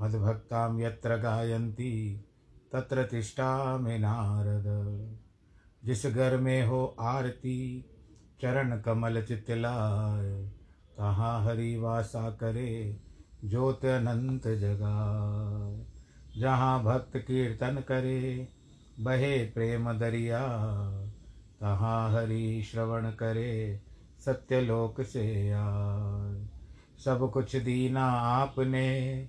मद्भक्तां यत्र गायन्ति, तत्र तिष्ठामि नारद। जिस घर में हो आरती, चरण कमल चितलाय तहाँ हरि वासा करे, ज्योत अनंत जगाए जहाँ भक्त कीर्तन करे, बहे प्रेम दरिया। तहाँ हरि श्रवण करे, सत्यलोक से आए सब कुछ दीना आपने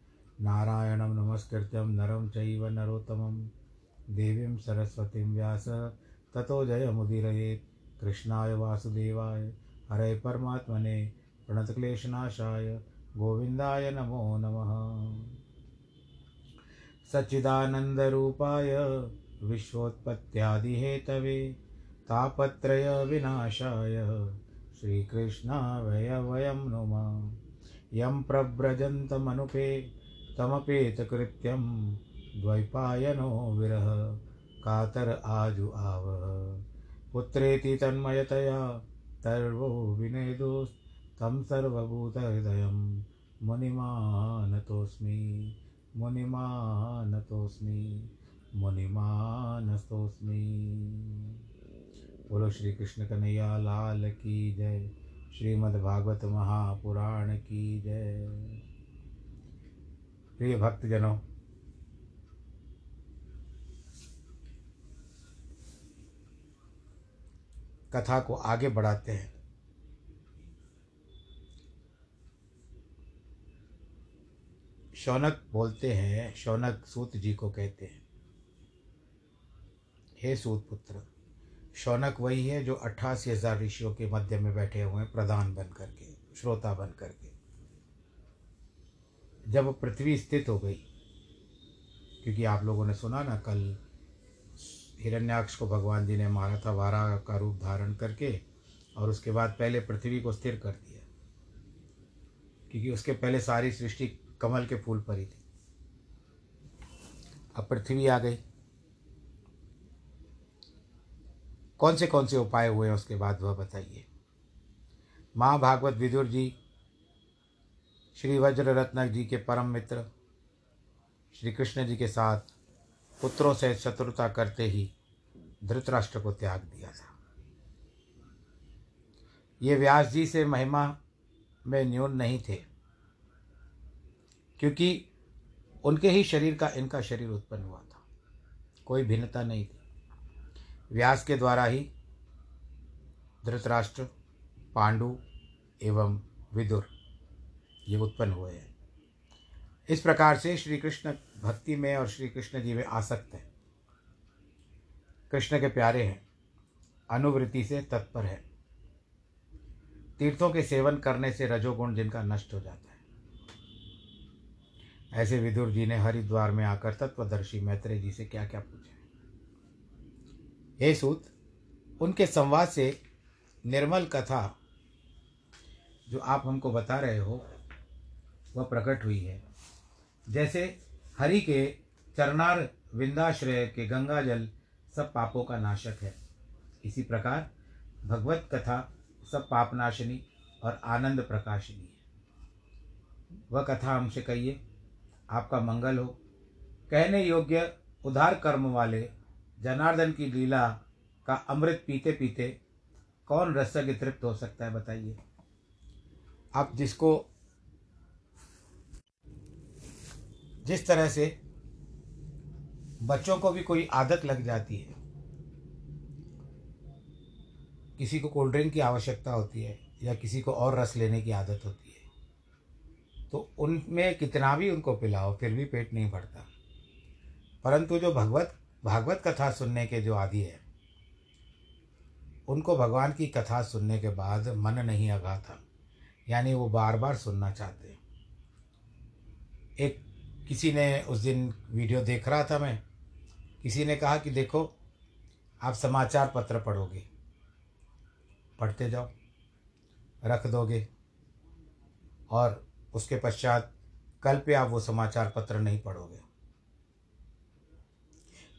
नारायणं नमस्कृत्यं नरं चैव नरोत्तमं। देवीं सरस्वतीं व्यास, ततो जयमुदीरयेत् कृष्णाय वासुदेवाय, हरे परमात्मने, प्रणतक्लेशनाशाय, गोविन्दाय नमो नमः। सच्चिदानन्दरूपाय, विश्वोत्पत्त्यादिहेतवे तापत्रयविनाशाय श्रीकृष्णावय वयं नुमः। यं प्रव्रजन्तमनुपे तमपेतकृत्यं द्वैपायनो विरह, कातर आजु आवह पुत्रेति तन्मयतया, तर्वो विनेदोस् तं सर्वभूतहृदयं। मुनिमानतोऽस्मि मुनिमानतोऽस्मि मुनिमानतोऽस्मि बोलो श्री कृष्ण कन्हैया लाल की जय। श्रीमद्भागवत महापुराण की जय। प्रिय भक्तजनों, कथा को आगे बढ़ाते हैं। शौनक बोलते हैं, शौनक सूत जी को कहते हैं, हे सूत पुत्र, शौनक वही है जो अट्ठासी हज़ार ऋषियों के मध्य में बैठे हुए हैं, प्रधान बन करके, श्रोता बन करके। जब पृथ्वी स्थित हो गई, क्योंकि आप लोगों ने सुना ना, कल हिरण्याक्ष को भगवान जी ने मारा था वारा का रूप धारण करके, और उसके बाद पहले पृथ्वी को स्थिर कर दिया, क्योंकि उसके पहले सारी सृष्टि कमल के फूल पर ही थी। अब पृथ्वी आ गई। कौन से कौन से उपाय हुए उसके बाद वह बताइए। माँ भागवत विदुर जी श्री वज्र रत्न जी के परम मित्र, श्री कृष्ण जी के साथ पुत्रों से शत्रुता करते ही धृतराष्ट्र को त्याग दिया था। ये व्यास जी से महिमा में न्यून नहीं थे, क्योंकि उनके ही शरीर का, इनका शरीर उत्पन्न हुआ था। कोई भिन्नता नहीं थी। व्यास के द्वारा ही धृतराष्ट्र, पांडु एवं विदुर ये उत्पन्न हुए हैं। इस प्रकार से श्री कृष्ण भक्ति में और श्री कृष्ण जी में आसक्त है। कृष्ण के प्यारे हैं, अनुवृत्ति से तत्पर है। तीर्थों के सेवन करने से रजोगुण जिनका नष्ट हो जाता है। ऐसे विदुर जी ने हरिद्वार में आकर तत्वदर्शी मैत्रेय जी से क्या क्या पूछा हे सूत, उनके संवाद से निर्मल कथा जो आप हमको बता रहे हो वह प्रकट हुई है। जैसे हरि के चरणार विंदाश्रय के गंगा जल सब पापों का नाशक है। इसी प्रकार भगवत कथा सब पापनाशिनी और आनंद प्रकाशिनी है। वह कथा हमसे कहिए, आपका मंगल हो। कहने योग्य उधार कर्म वाले जनार्दन की लीला का अमृत पीते पीते कौन रसज्ञ तृप्त हो सकता है, बताइए। आप जिसको जिस तरह से बच्चों को भी कोई आदत लग जाती है, किसी को कोल्ड ड्रिंक की आवश्यकता होती है या किसी को और रस लेने की आदत होती है तो उनमें कितना भी उनको पिलाओ, फिर भी पेट नहीं भरता। परंतु जो भगवत, भागवत कथा सुनने के जो आदि है, उनको भगवान की कथा सुनने के बाद मन नहीं अगा था यानी वो बार बार सुनना चाहते हैं। एक किसी ने उस दिन वीडियो देख रहा था मैं। किसी ने कहा कि देखो, आप समाचार पत्र पढ़ोगे। पढ़ते जाओ, रख दोगे। और उसके पश्चात कल पे आप वो समाचार पत्र नहीं पढ़ोगे।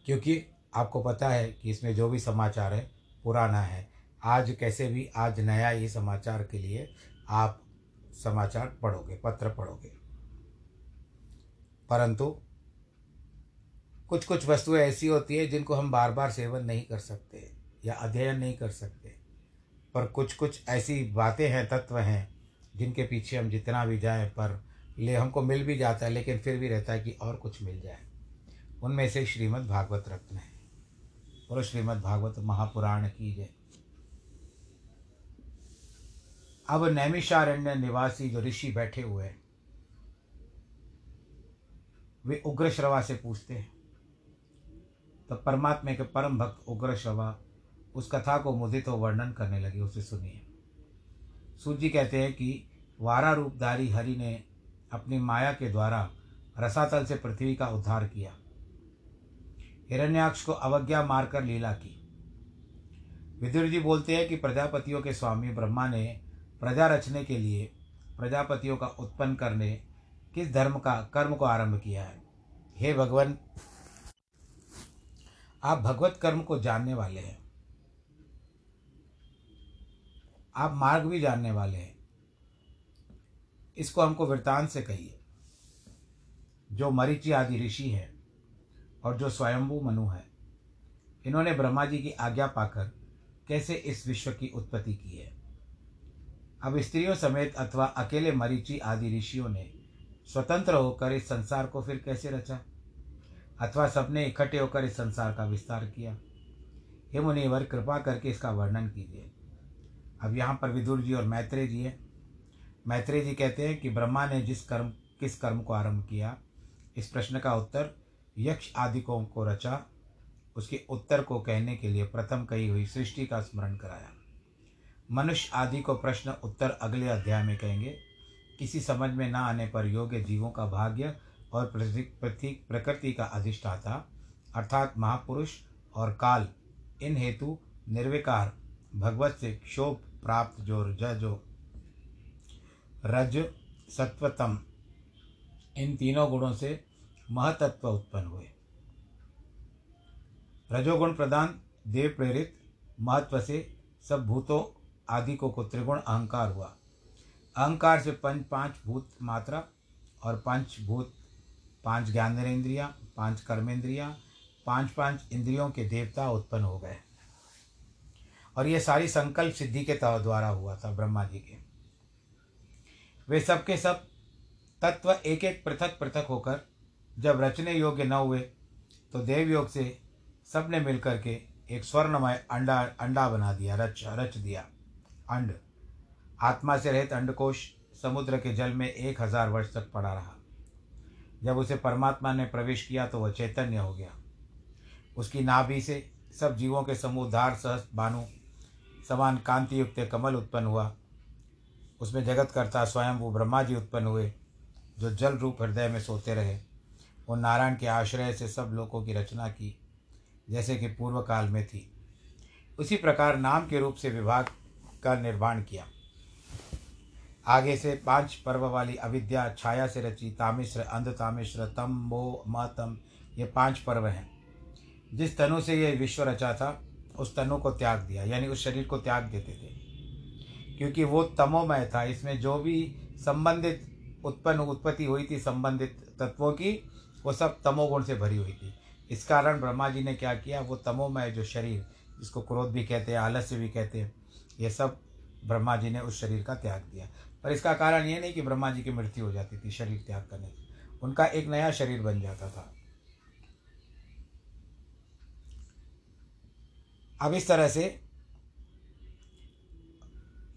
क्योंकि आपको पता है कि इसमें जो भी समाचार है, पुराना है। आज कैसे भी, आज नया ये समाचार के लिए आप समाचार पढ़ोगे, पत्र पढ़ोगे। परंतु कुछ कुछ वस्तुएँ ऐसी होती है जिनको हम बार बार सेवन नहीं कर सकते या अध्ययन नहीं कर सकते। पर कुछ कुछ ऐसी बातें हैं, तत्व हैं, जिनके पीछे हम जितना भी जाएँ, पर ले हमको मिल भी जाता है, लेकिन फिर भी रहता है कि और कुछ मिल जाए। उनमें से श्रीमद् भागवत रत्न है। और श्रीमद् भागवत महापुराण की जय अब नैमिषारण्य निवासी जो ऋषि बैठे हुए हैं वे उग्र श्रवा से पूछते हैं। तो परमात्मा के परम भक्त उग्र श्रवा उस कथा को मुदित हो वर्णन करने लगे, उसे सुनिए। सूर्य जी कहते हैं कि वारा रूपधारी हरि ने अपनी माया के द्वारा रसातल से पृथ्वी का उद्धार किया। हिरण्याक्ष को अवज्ञा मारकर लीला की। विदुर जी बोलते हैं कि प्रजापतियों के स्वामी ब्रह्मा ने प्रजा रचने के लिए प्रजापतियों का उत्पन्न करने किस धर्म का, कर्म को आरंभ किया है? हे भगवान, आप भगवत कर्म को जानने वाले हैं। आप मार्ग भी जानने वाले हैं। इसको हमको वृत्तांत से कहिए। जो मरीचि आदि ऋषि हैं और जो स्वयंभू मनु है, इन्होंने ब्रह्मा जी की आज्ञा पाकर कैसे इस विश्व की उत्पत्ति की है? अब स्त्रियों समेत अथवा अकेले मरीचि आदि ऋषियों ने स्वतंत्र होकर इस संसार को फिर कैसे रचा? अथवा सबने इकट्ठे होकर इस संसार का विस्तार किया? हे मुनिवर, कृपा करके इसका वर्णन कीजिए। अब यहाँ पर विदुर जी और मैत्रेय जी हैं। मैत्रेय जी कहते हैं कि ब्रह्मा ने जिस कर्म, किस कर्म को आरंभ किया? इस प्रश्न का उत्तर, यक्ष आदिकों को रचा। उसके उत्तर को कहने के लिए प्रथम कही हुई सृष्टि का स्मरण कराया। मनुष्य आदि को प्रश्न उत्तर अगले अध्याय में कहेंगे। किसी समझ में न आने पर योग्य जीवों का भाग्य और प्रतीक प्रकृति का अधिष्ठाता, अर्थात महापुरुष और काल, इन हेतु निर्विकार, भगवत से क्षोभ प्राप्त जो जो रज, सत्वतम, इन तीनों गुणों से महतत्व उत्पन्न हुए। रजोगुण प्रदान, देव प्रेरित, महत्व से सब भूतों आदि को त्रिगुण अहंकार हुआ। अहंकार से पंच पाँच भूत मात्रा और पंच भूत, पाँच ज्ञानेन्द्रियाँ, पाँच कर्मेंद्रियाँ पाँच पाँच इंद्रियों के देवता उत्पन्न हो गए। और ये सारी संकल्प सिद्धि के द्वारा हुआ था ब्रह्मा जी के। वे सब के सब तत्व एक एक पृथक पृथक होकर जब रचने योग्य न हुए तो देव योग से सबने मिलकर के एक स्वर्णमय अंडा अंडा बना दिया, रच रच दिया, अंड। आत्मा से रहित अंडकोश समुद्र के जल में एक हज़ार वर्ष तक पड़ा रहा। जब उसे परमात्मा ने प्रवेश किया तो वह चैतन्य हो गया। उसकी नाभि से सब जीवों के समुद्धार सहस बानु समान कांति युक्त कमल उत्पन्न हुआ। उसमें जगत करता स्वयं वो ब्रह्मा जी उत्पन्न हुए, जो जल रूप हृदय में सोते रहे। और नारायण के आश्रय से सब लोगों की रचना की, जैसे कि पूर्व काल में थी। उसी प्रकार नाम के रूप से विभाग का निर्माण किया। आगे से पाँच पर्व वाली अविद्या, छाया से रची तामिश्र, अंध तामिश्र, तम, मो मतम ये पाँच पर्व हैं। जिस तनु से ये विश्व रचा था, उस तनु को त्याग दिया, यानी उस शरीर को त्याग देते थे। क्योंकि वो तमोमय था, इसमें जो भी संबंधित उत्पन्न, उत्पत्ति हुई थी, संबंधित तत्वों की, वो सब तमोगुण से भरी हुई थी। इस कारण ब्रह्मा जी ने क्या किया, वो तमोमय जो शरीर जिसको क्रोध भी कहते हैं, आलस्य भी कहते हैं, ये सब ब्रह्मा जी ने उस शरीर का त्याग दिया। पर इसका कारण ये नहीं कि ब्रह्मा जी की मृत्यु हो जाती थी, शरीर त्याग करने से। उनका एक नया शरीर बन जाता था। अब इस तरह से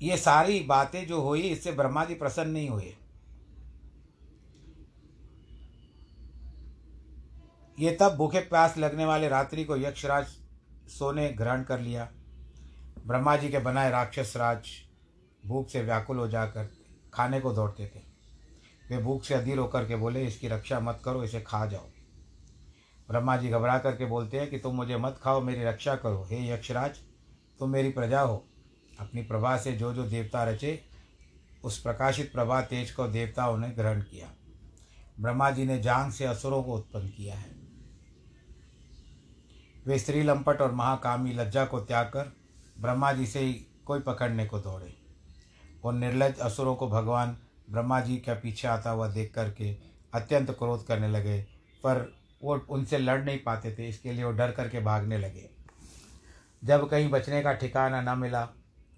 ये सारी बातें जो हुई, इससे ब्रह्मा जी प्रसन्न नहीं हुए। ये तब भूखे प्यास लगने वाले रात्रि को यक्षराज सोने ग्रहण कर लिया। ब्रह्मा जी के बनाए राक्षस राज भूख से व्याकुल हो जाकर खाने को दौड़ते थे। वे भूख से अधीर होकर के बोले, इसकी रक्षा मत करो, इसे खा जाओ। ब्रह्मा जी घबरा करके बोलते हैं कि, तुम मुझे मत खाओ, मेरी रक्षा करो। हे यक्षराज, तुम मेरी प्रजा हो। अपनी प्रभा से जो जो देवता रचे, उस प्रकाशित प्रभा तेज को देवताओं ने ग्रहण किया। ब्रह्मा जी ने जांग से असुरों को उत्पन्न किया है। वे स्त्री लंपट और महाकामी लज्जा को त्याग कर ब्रह्मा जी से ही कोई पकड़ने को दौड़े। और निर्लज असुरों को भगवान ब्रह्मा जी का पीछे आता हुआ देख करके अत्यंत क्रोध करने लगे। पर वो उनसे लड़ नहीं पाते थे, इसके लिए वो डर करके भागने लगे। जब कहीं बचने का ठिकाना न मिला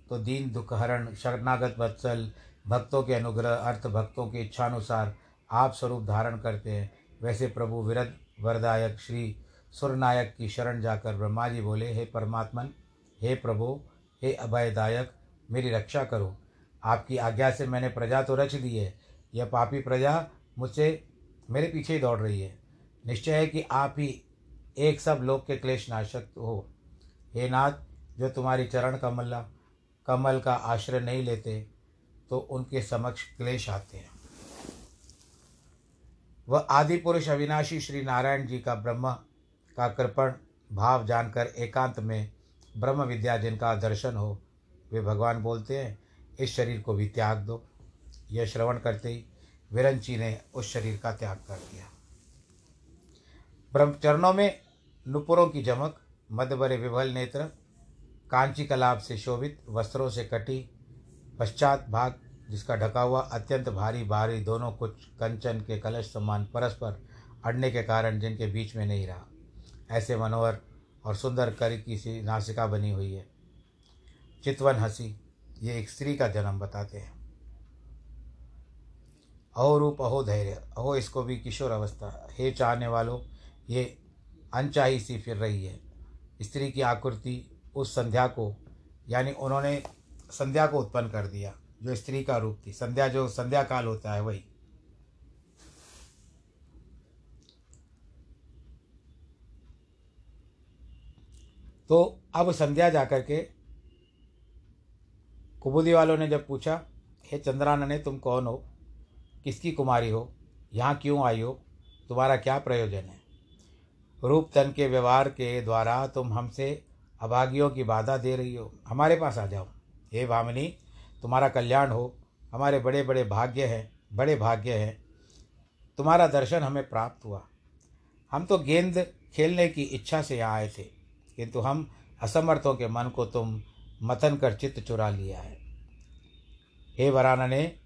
तो दीन दुखहरण, शरणागत वत्सल, भक्तों के अनुग्रह, अर्थ भक्तों की इच्छानुसार आप स्वरूप धारण करते हैं। वैसे प्रभु विरद वरदायक श्री सुरनायक की शरण जाकर ब्रह्मा जी बोले, हे परमात्मन, हे प्रभु, हे अभयदायक, मेरी रक्षा करो। आपकी आज्ञा से मैंने प्रजा तो रच दी है। यह पापी प्रजा मुझसे मेरे पीछे ही दौड़ रही है। निश्चय है कि आप ही एक सब लोग के क्लेश नाशक हो। हे नाथ, जो तुम्हारी चरण कमला, कमल का आश्रय नहीं लेते तो उनके समक्ष क्लेश आते हैं। वह आदि पुरुष अविनाशी श्री नारायण जी का ब्रह्म का कृपण, भाव जानकर एकांत में ब्रह्म विद्या जिनका दर्शन हो, वे भगवान बोलते हैं इस शरीर को भी त्याग दो। यह श्रवण करते ही विरंची ने उस शरीर का त्याग कर दिया। ब्रह्मचरणों में नुपुरों की चमक मध्यभरे विभल नेत्र, कांची कलाप से शोभित, वस्त्रों से कटी, पश्चात भाग जिसका ढका हुआ अत्यंत भारी भारी दोनों कुछ कंचन के कलश समान परस्पर अड़ने के कारण जिनके बीच में नहीं रहा। ऐसे मनोहर और सुंदर कर की सी नासिका बनी हुई है। चितवन हँसी ये एक स्त्री का जन्म बताते हैं। अहो रूप अहो धैर्य अहो इसको भी किशोर अवस्था। हे चाहने वालों, ये अनचाही सी फिर रही है। स्त्री की आकृति उस संध्या को, यानी उन्होंने संध्या को उत्पन्न कर दिया, जो स्त्री का रूप थी। संध्या जो संध्या काल होता है, वही। तो अब संध्या जाकर के कुबुदी वालों ने जब पूछा, हे चंद्रानने, तुम कौन हो? किसकी कुमारी हो? यहाँ क्यों आई हो? तुम्हारा क्या प्रयोजन है? रूप तन के व्यवहार के द्वारा तुम हमसे अभागियों की बाधा दे रही हो। हमारे पास आ जाओ। हे भामिनी, तुम्हारा कल्याण हो। हमारे बड़े बड़े भाग्य हैं, बड़े भाग्य हैं। तुम्हारा दर्शन हमें प्राप्त हुआ। हम तो गेंद खेलने की इच्छा से यहाँ आए थे, किंतु हम असमर्थों के मन को तुम मथन कर चित्त चुरा लिया है। हे वरानने,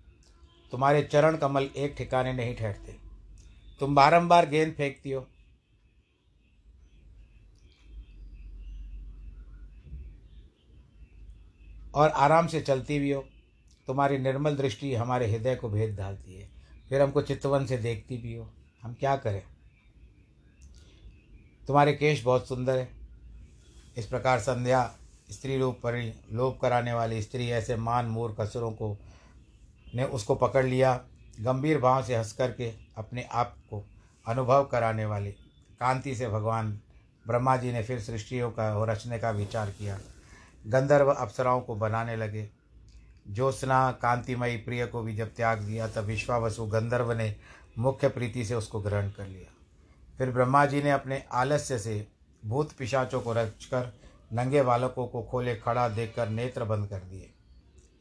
तुम्हारे चरण कमल एक ठिकाने नहीं ठहरते। तुम बारंबार गेंद फेंकती हो। और आराम से चलती भी हो। तुम्हारी निर्मल दृष्टि हमारे हृदय को भेद डालती है। फिर हमको चित्तवन से देखती भी हो। हम क्या करें? तुम्हारे केश बहुत सुंदर है। इस प्रकार संध्या स्त्री रूप पर लोप कराने वाली स्त्री ऐसे मान मूर कसरों को ने उसको पकड़ लिया, गंभीर भाव से हंस करके अपने आप को अनुभव कराने वाली। कांति से भगवान ब्रह्मा जी ने फिर सृष्टियों का और रचने का विचार किया। गंधर्व अप्सराओं को बनाने लगे। ज्योत्सना, कांतिमयी प्रिय को भी जब त्याग दिया, तब विश्वावसु गंधर्व ने मुख्य प्रीति से उसको ग्रहण कर लिया। फिर ब्रह्मा जी ने अपने आलस्य से भूत पिशाचों को रचकर नंगे बालकों को खोले खड़ा देखकर नेत्र बंद कर दिए।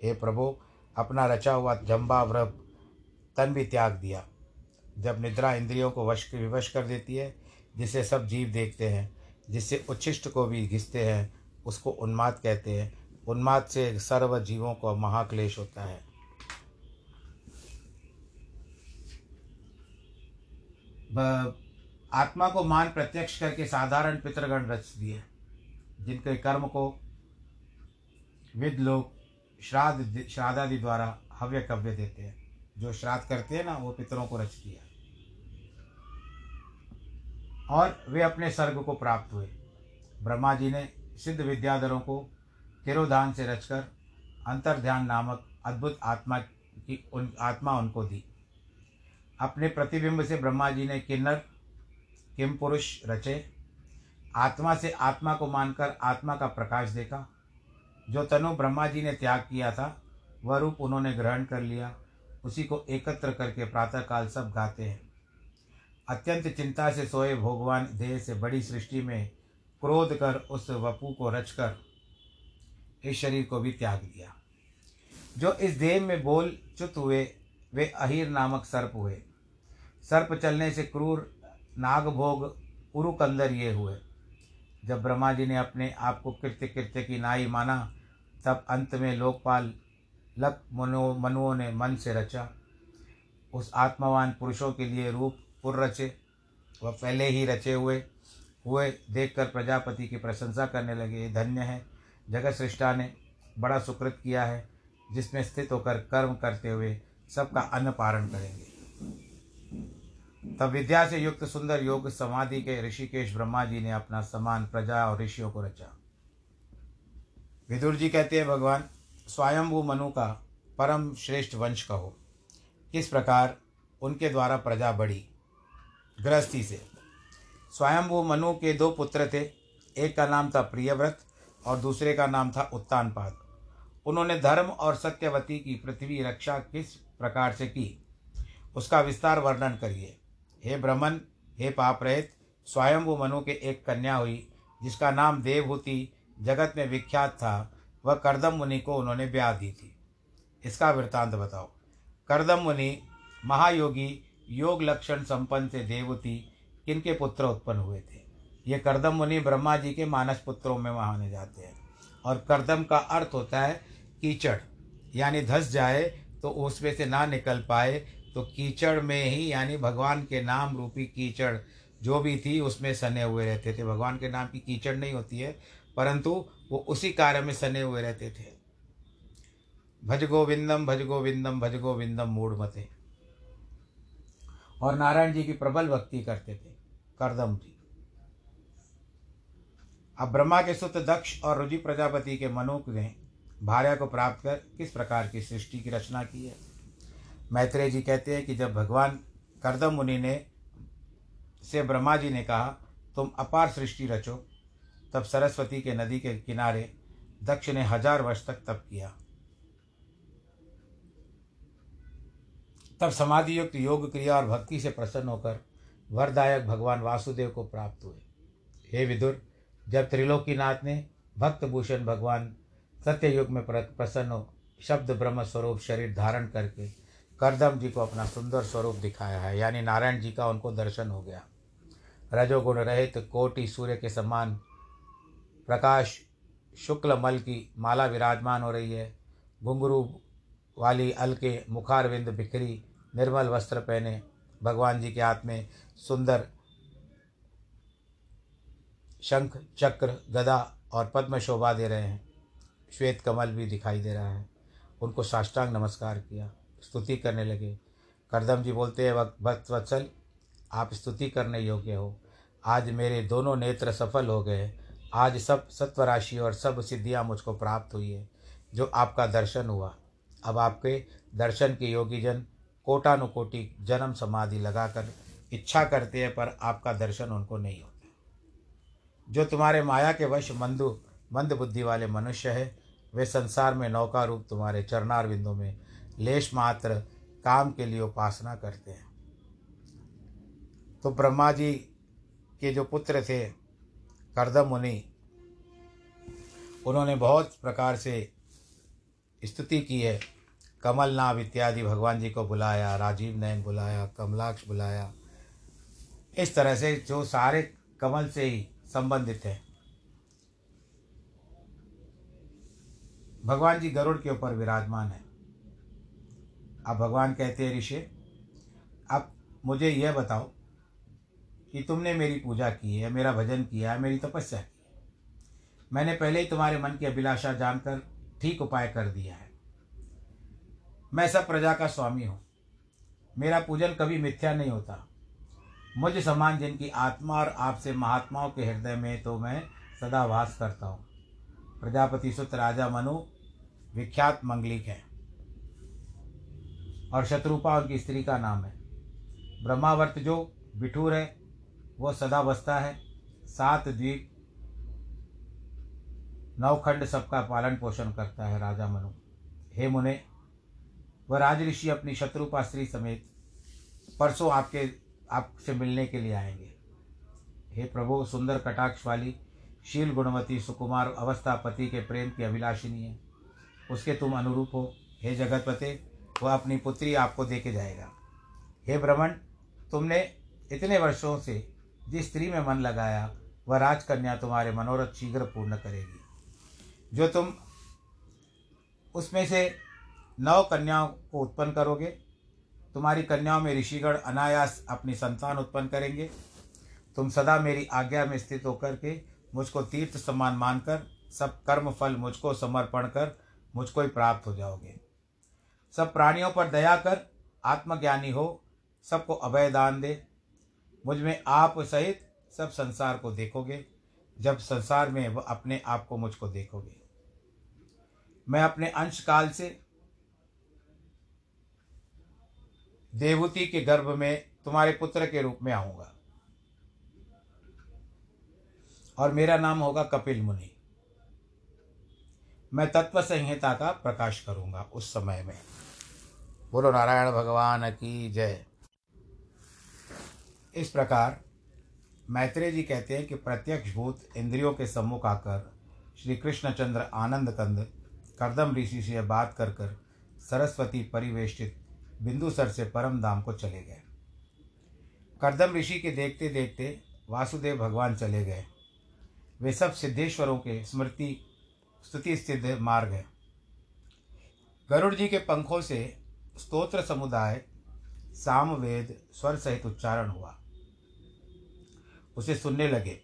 हे प्रभु, अपना रचा हुआ जम्बा व्रभ तन भी त्याग दिया। जब निद्रा इंद्रियों को वश विवश कर देती है, जिसे सब जीव देखते हैं, जिससे उच्छिष्ट को भी घिसते हैं, उसको उन्माद कहते हैं। उन्माद से सर्व जीवों को महाक्लेश होता है। आत्मा को मान प्रत्यक्ष करके साधारण पितृगण रच दिए। जिनके कर्म को विद लोग श्राद्ध श्राद्धादि द्वारा हव्य कव्य देते हैं। जो श्राद्ध करते हैं ना, वो पितरों को रच दिया और वे अपने स्वर्ग को प्राप्त हुए। ब्रह्मा जी ने सिद्ध विद्याधरों को तिरोधान से रचकर अंतर्ध्यान नामक अद्भुत आत्मा की उन, आत्मा उनको दी। अपने प्रतिबिंब से ब्रह्मा जी ने किन्नर, किम पुरुष रचे। आत्मा से आत्मा को मानकर आत्मा का प्रकाश देखा। जो तनु ब्रह्मा जी ने त्याग किया था, वह रूप उन्होंने ग्रहण कर लिया। उसी को एकत्र करके प्रातःकाल सब गाते हैं। अत्यंत चिंता से सोए भगवान देह से बड़ी सृष्टि में क्रोध कर उस वपु को रचकर इस शरीर को भी त्याग दिया। जो इस देह में बोल च्युत हुए, वे अहिर नामक सर्प हुए। सर्प चलने से क्रूर नागभोग उरुकंदर ये हुए। जब ब्रह्मा जी ने अपने आप को कृत्य कृत्य की नाई माना, तब अंत में लोकपाल लक मनो, मनुओं ने मन से रचा। उस आत्मवान पुरुषों के लिए रूप पुर रचे, वह पहले ही रचे हुए हुए देखकर प्रजापति की प्रशंसा करने लगे। धन्य है, जगत सृष्टा ने बड़ा सुकृत किया है, जिसमें स्थित होकर कर्म करते हुए सबका अन्न पारण करेंगे। तब विद्या से युक्त सुंदर योग समाधि के ऋषिकेश ब्रह्मा जी ने अपना समान प्रजा और ऋषियों को रचा। विदुर जी कहते हैं, भगवान, स्वयंभू मनु का परम श्रेष्ठ वंश कहो। किस प्रकार उनके द्वारा प्रजा बढ़ी गृहस्थी से। स्वयंभू मनु के दो पुत्र थे, एक का नाम था प्रियव्रत और दूसरे का नाम था उत्तानपाद। उन्होंने धर्म और सत्यवती की पृथ्वी रक्षा किस प्रकार से की, उसका विस्तार वर्णन करिए। हे ब्रह्मन, हे पाप रहित स्वयंभू मनु के एक कन्या हुई, जिसका नाम देवहूति जगत में विख्यात था, वह करदम मुनि को उन्होंने ब्याह दी थी। इसका वृत्तांत बताओ। करदम मुनि, महायोगी, योग लक्षण संपन्न से देवती किनके पुत्र उत्पन्न हुए थे? ये करदम मुनि ब्रह्मा जी के मानस पुत्रों में माने जाते हैं। और करदम का अर्थ होता है कीचड़, यानी धस जाए तो उसमें से ना निकल पाए तो कीचड़ में ही, यानी भगवान के नाम रूपी कीचड़ जो भी थी, उसमें सने हुए रहते थे। भगवान के नाम की कीचड़ नहीं होती है, परंतु वो उसी कार्य में सने हुए रहते थे। भज गोविंदम भज गोविंदम भज गोविंदम मूड मते। और नारायण जी की प्रबल भक्ति करते थे, करदम जी। अब ब्रह्मा के सुत दक्ष और रुजि प्रजापति के मनुक ने भार्या को प्राप्त कर किस प्रकार की सृष्टि की रचना की है? मैत्रेय जी कहते हैं कि जब भगवान करदम मुनि ने, से ब्रह्मा जी ने कहा, तुम अपार सृष्टि रचो, तब सरस्वती के नदी के किनारे दक्ष ने हज़ार वर्ष तक तप किया। तब समाधि युक्त योग क्रिया और भक्ति से प्रसन्न होकर वरदायक भगवान वासुदेव को प्राप्त हुए। हे विदुर, जब त्रिलोकीनाथ ने भक्त भूषण भगवान सत्ययुग में प्रसन्न हो, शब्द ब्रह्म स्वरूप शरीर धारण करके करदम जी को अपना सुंदर स्वरूप दिखाया है। यानी नारायण जी का उनको दर्शन हो गया। रजोगुण रहित कोटि सूर्य के समान प्रकाश शुक्ल मल की माला विराजमान हो रही है। घुंगरू वाली अलके मुखारविंद बिखरी निर्मल वस्त्र पहने भगवान जी के हाथ में सुंदर शंख, चक्र, गदा और पद्म शोभा दे रहे हैं। श्वेत कमल भी दिखाई दे रहा है। उनको साष्टांग नमस्कार किया। स्तुति करने लगे। करदम जी बोलते हैं भक्त वत्सल, आप स्तुति करने योग्य हो। आज मेरे दोनों नेत्र सफल हो गए। आज सब सत्व राशि और सब सिद्धियाँ मुझको प्राप्त हुई है, जो आपका दर्शन हुआ। अब आपके दर्शन के योगी जन कोटानुकोटि जन्म समाधि लगाकर इच्छा करते हैं, पर आपका दर्शन उनको नहीं होता। जो तुम्हारे माया के वश मंदु मंद बुद्धि वाले मनुष्य है, वे संसार में नौका रूप तुम्हारे चरणार बिंदु में लेश मात्र काम के लिए उपासना करते हैं। तो ब्रह्मा जी के जो पुत्र थे, करदम मुनि, उन्होंने बहुत प्रकार से स्तुति की है। कमल नाभ इत्यादि भगवान जी को बुलाया, राजीव नयन बुलाया, कमलाक्ष बुलाया। इस तरह से जो सारे कमल से ही संबंधित है। भगवान जी गरुड़ के ऊपर विराजमान है। अब भगवान कहते हैं ऋषि अब मुझे यह बताओ कि तुमने मेरी पूजा की है, मेरा भजन किया है, मेरी तपस्या की है। मैंने पहले ही तुम्हारे मन की अभिलाषा जानकर ठीक उपाय कर दिया है। मैं सब प्रजा का स्वामी हूँ। मेरा पूजन कभी मिथ्या नहीं होता। मुझ समान जिनकी आत्मा और आपसे महात्माओं के हृदय में तो मैं सदा वास करता हूँ। प्रजापति सुत राजा मनु, विख्यात मंगलिक है। और शत्रुपा उनकी स्त्री का नाम है। ब्रह्मावर्त जो बिठूर है, वो सदा बसता है। सात द्वीप, नवखंड सबका पालन पोषण करता है राजा मनु। हे मुने, वह राजऋषि अपनी शत्रुपा स्त्री समेत परसों आपके, आपसे मिलने के लिए आएँगे। हे प्रभु, सुंदर कटाक्ष वाली, शील गुणवती, सुकुमार अवस्था पति के प्रेम की अभिलाषिनी है। उसके तुम अनुरूप हो। हे जगतपते वह अपनी पुत्री आपको दे के जाएगा। हे भ्रमण तुमने इतने वर्षों से जिस स्त्री में मन लगाया, वह राजकन्या तुम्हारे मनोरथ शीघ्र पूर्ण करेगी। जो तुम उसमें से नौ कन्याओं को उत्पन्न करोगे, तुम्हारी कन्याओं में ऋषिगण अनायास अपनी संतान उत्पन्न करेंगे। तुम सदा मेरी आज्ञा में स्थित होकर के मुझको तीर्थ समान मानकर, सब कर्म फल मुझको समर्पण कर, मुझको ही प्राप्त हो जाओगे। सब प्राणियों पर दया कर आत्मज्ञानी हो, सबको अभय दान दे। मुझमें आप सहित सब संसार को देखोगे, जब संसार में वह अपने आप को मुझको देखोगे। मैं अपने अंश काल से देवहूति के गर्भ में तुम्हारे पुत्र के रूप में आऊँगा। और मेरा नाम होगा कपिल मुनि। मैं तत्व संहिता का प्रकाश करूँगा उस समय में। बोलो नारायण भगवान की जय। इस प्रकार मैत्रेय जी कहते हैं कि प्रत्यक्ष भूत इंद्रियों के सम्मुख आकर श्री कृष्णचंद्र आनंद कंद करदम ऋषि से बात कर कर सरस्वती परिवेष्टित बिंदुसर से परम धाम को चले गए। करदम ऋषि के देखते देखते वासुदेव भगवान चले गए। वे सब सिद्धेश्वरों के स्मृति स्तुति सिद्ध मार्ग है। गरुड़ जी के पंखों से स्तोत्र समुदाय, सामवेद, स्वर सहित उच्चारण हुआ। उसे सुनने लगे।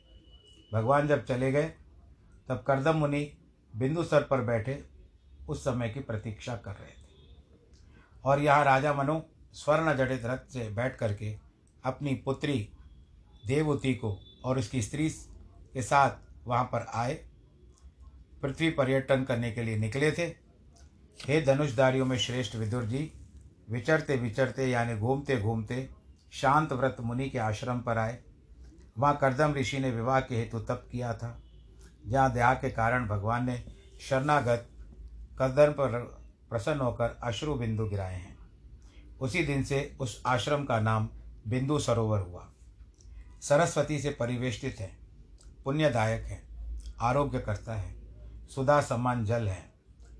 भगवान जब चले गए, तब करदम मुनि बिंदु सर पर बैठे उस समय की प्रतीक्षा कर रहे थे। और यहाँ राजा मनु स्वर्ण जड़ित रथ से बैठ करके अपनी पुत्री देवती को और उसकी स्त्री के साथ वहाँ पर आए। पृथ्वी पर्यटन करने के लिए निकले थे। हे धनुषधारियों में श्रेष्ठ विदुर जी विचरते विचरते यानी घूमते घूमते शांत व्रत मुनि के आश्रम पर आए। वहाँ करदम ऋषि ने विवाह के हेतु तप किया था। जहाँ दया के कारण भगवान ने शरणागत करदम पर प्रसन्न होकर अश्रु बिंदु गिराए हैं। उसी दिन से उस आश्रम का नाम बिंदु सरोवर हुआ। सरस्वती से परिवेष्टित है, पुण्यदायक है आरोग्य करता है। सुधा समान जल है।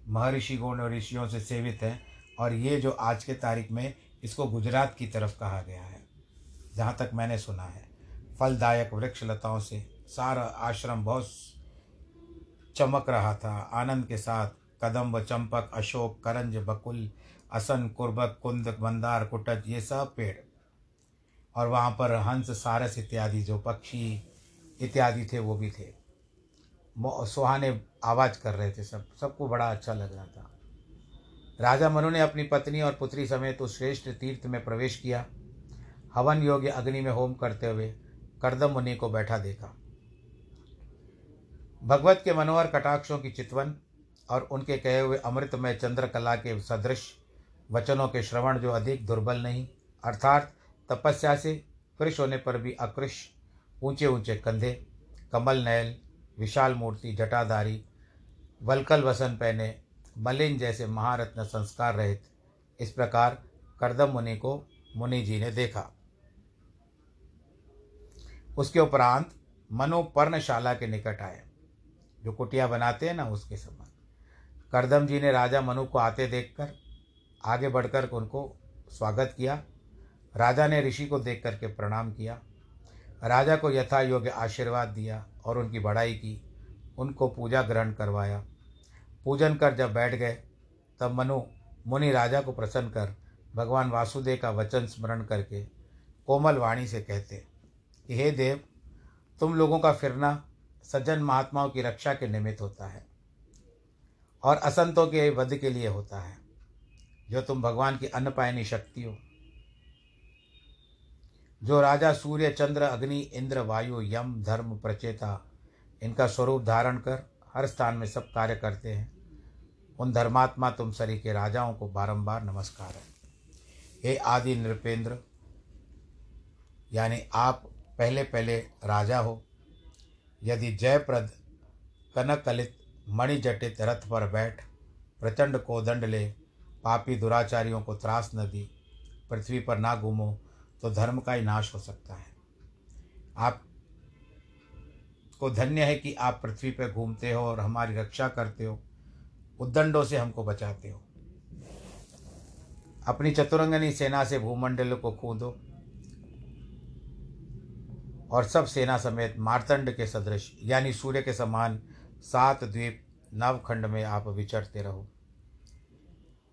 महर्षि गुण और ऋषियों से सेवित हैं और ये जो आज के तारीख में इसको गुजरात की तरफ़ कहा गया है, जहाँ तक मैंने सुना है। फलदायक वृक्ष लताओं से सारा आश्रम बहुत चमक रहा था। आनंद के साथ कदम व चंपक, अशोक, करंज, बकुल, असन, कुर्बक, कुंद, मंदार, कुटज, ये सब पेड़। और वहाँ पर हंस, सारस इत्यादि, जो पक्षी इत्यादि थे, वो भी थे। सुहाने आवाज़ कर रहे थे सब। सबको बड़ा अच्छा लग रहा था। राजा मनु ने अपनी पत्नी और पुत्री समेत उस श्रेष्ठ तीर्थ में प्रवेश किया। हवन योग्य अग्नि में होम करते हुए करदम मुनि को बैठा देखा। भगवत के मनोहर कटाक्षों की चितवन और उनके कहे हुए अमृतमय चंद्रकला के सदृश वचनों के श्रवण जो अधिक दुर्बल नहीं, अर्थात तपस्या से कृष होने पर भी अकृष ऊँचे ऊँचे कंधे, कमल नयल विशाल मूर्ति, जटाधारी वलकल वसन पहने मलिन जैसे महारत्न संस्कार रहित इस प्रकार करदम मुनि को मुनि जी ने देखा। उसके उपरांत मनो पर्णशाला के निकट आए। जो कुटिया बनाते हैं ना, उसके समान। करदम जी ने राजा मनु को आते देखकर आगे बढ़कर उनको स्वागत किया। राजा ने ऋषि को देख करके प्रणाम किया। राजा को यथा योग्य आशीर्वाद दिया और उनकी बढ़ाई की, उनको पूजा ग्रहण करवाया। पूजन कर जब बैठ गए, तब मनु मुनि राजा को प्रसन्न कर भगवान वासुदेव का वचन स्मरण करके कोमल वाणी से कहते कि हे देव, तुम लोगों का फिरना सज्जन महात्माओं की रक्षा के निमित्त होता है और असंतों के वध के लिए होता है। जो तुम भगवान की अन्नपायनी शक्ति हो, जो राजा सूर्य, चंद्र, अग्नि, इंद्र, वायु, यम, धर्म, प्रचेता, इनका स्वरूप धारण कर हर स्थान में सब कार्य करते हैं उन धर्मात्मा तुम सरी के राजाओं को बारंबार नमस्कार है। हे आदि नृपेंद्र, यानी आप पहले पहले राजा हो। यदि जयप्रद कनकलित मणिजटित रथ पर बैठ, प्रचंड कोदंड ले, पापी दुराचारियों को त्रास न दी, पृथ्वी पर ना घूमो तो धर्म का ही नाश हो सकता है। आप को धन्य है कि आप पृथ्वी पर घूमते हो और हमारी रक्षा करते हो। उद्दंडों से हमको बचाते हो। अपनी चतुरंगनी सेना से भूमंडल को कूदो और सब सेना समेत मारतंड के सदृश, यानी सूर्य के समान सात द्वीप नवखंड में आप विचरते रहो।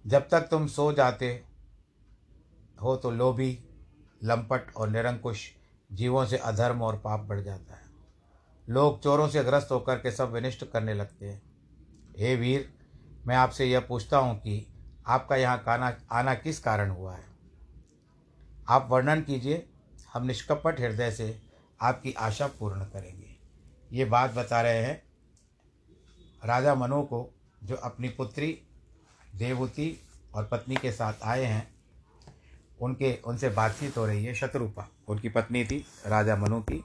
जब तक तुम सो जाते हो तो लोभी, लंपट और निरंकुश जीवों से अधर्म और पाप बढ़ जाता है। लोग चोरों से ग्रस्त होकर के सब विनिष्ट करने लगते हैं। हे वीर मैं आपसे यह पूछता हूँ कि आपका यहाँ काना आना किस कारण हुआ है? आप वर्णन कीजिए। हम निष्कपट हृदय से आपकी आशा पूर्ण करेंगे। ये बात बता रहे हैं राजा मनु को, जो अपनी पुत्री देवूति और पत्नी के साथ आए हैं। उनके, उनसे बातचीत हो रही है शत्रुपा। उनकी पत्नी थी, राजा मनु की।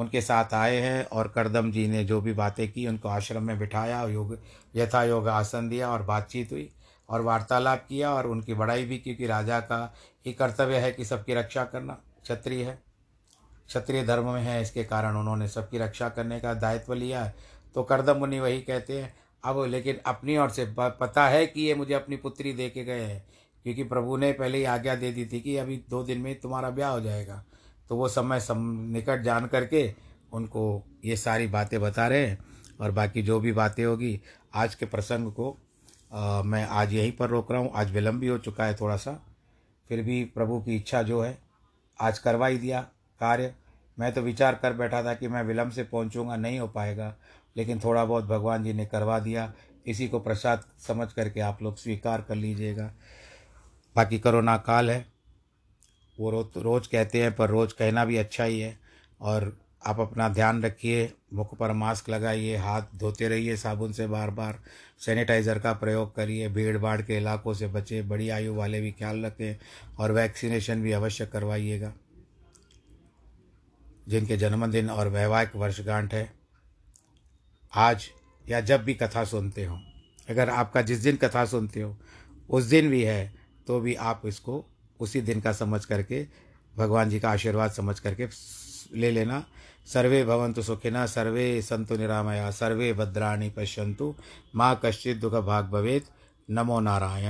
उनके साथ आए हैं और करदम जी ने जो भी बातें की, उनको आश्रम में बिठाया, योग, यथा योग आसन दिया और बातचीत हुई और वार्तालाप किया और उनकी बड़ाई भी क्योंकि राजा का ही कर्तव्य है कि सबकी रक्षा करना क्षत्रिय है। क्षत्रिय धर्म में है, इसके कारण उन्होंने सबकी रक्षा करने का दायित्व लिया है। तो करदम मुनि वही कहते हैं, अब लेकिन अपनी ओर से पता है कि ये मुझे अपनी पुत्री दे के गए हैं, क्योंकि प्रभु ने पहले ही आज्ञा दे दी थी कि अभी दो दिन में तुम्हारा ब्याह हो जाएगा। तो वो समय सम निकट जान करके उनको ये सारी बातें बता रहे हैं और बाकी जो भी बातें होगी आज के प्रसंग को आ, मैं आज यहीं पर रोक रहा हूँ। आज विलम्ब भी हो चुका है थोड़ा सा फिर भी प्रभु की इच्छा जो है आज करवा ही दिया कार्य। मैं तो विचार कर बैठा था कि मैं विलम्ब से पहुँचूँगा नहीं हो पाएगा लेकिन थोड़ा बहुत भगवान जी ने करवा दिया। इसी को प्रसाद समझ करके आप लोग स्वीकार कर लीजिएगा। बाकी करोना काल है वो रोज, रोज़ कहते हैं, पर रोज़ कहना भी अच्छा ही है। और आप अपना ध्यान रखिए, मुख पर मास्क लगाइए, हाथ धोते रहिए साबुन से बार बार सैनिटाइज़र का प्रयोग करिए भीड़ भाड़ के इलाकों से बचे, बड़ी आयु वाले भी ख्याल रखें और वैक्सीनेशन भी अवश्य करवाइएगा। जिनके जन्मदिन और वैवाहिक वर्षगांठ है, आज या जब भी कथा सुनते हो, अगर आपका जिस दिन कथा सुनते हो, उस दिन भी है तो भी आप इसको उसी दिन का समझ करके, भगवान जी का आशीर्वाद समझ करके ले लेना। सर्वे भवंतु सुखिना सर्वे संतु निरामया, सर्वे भद्राणी पश्यंतु माँ कश्चित दुख भाग भवेत। नमो नारायण।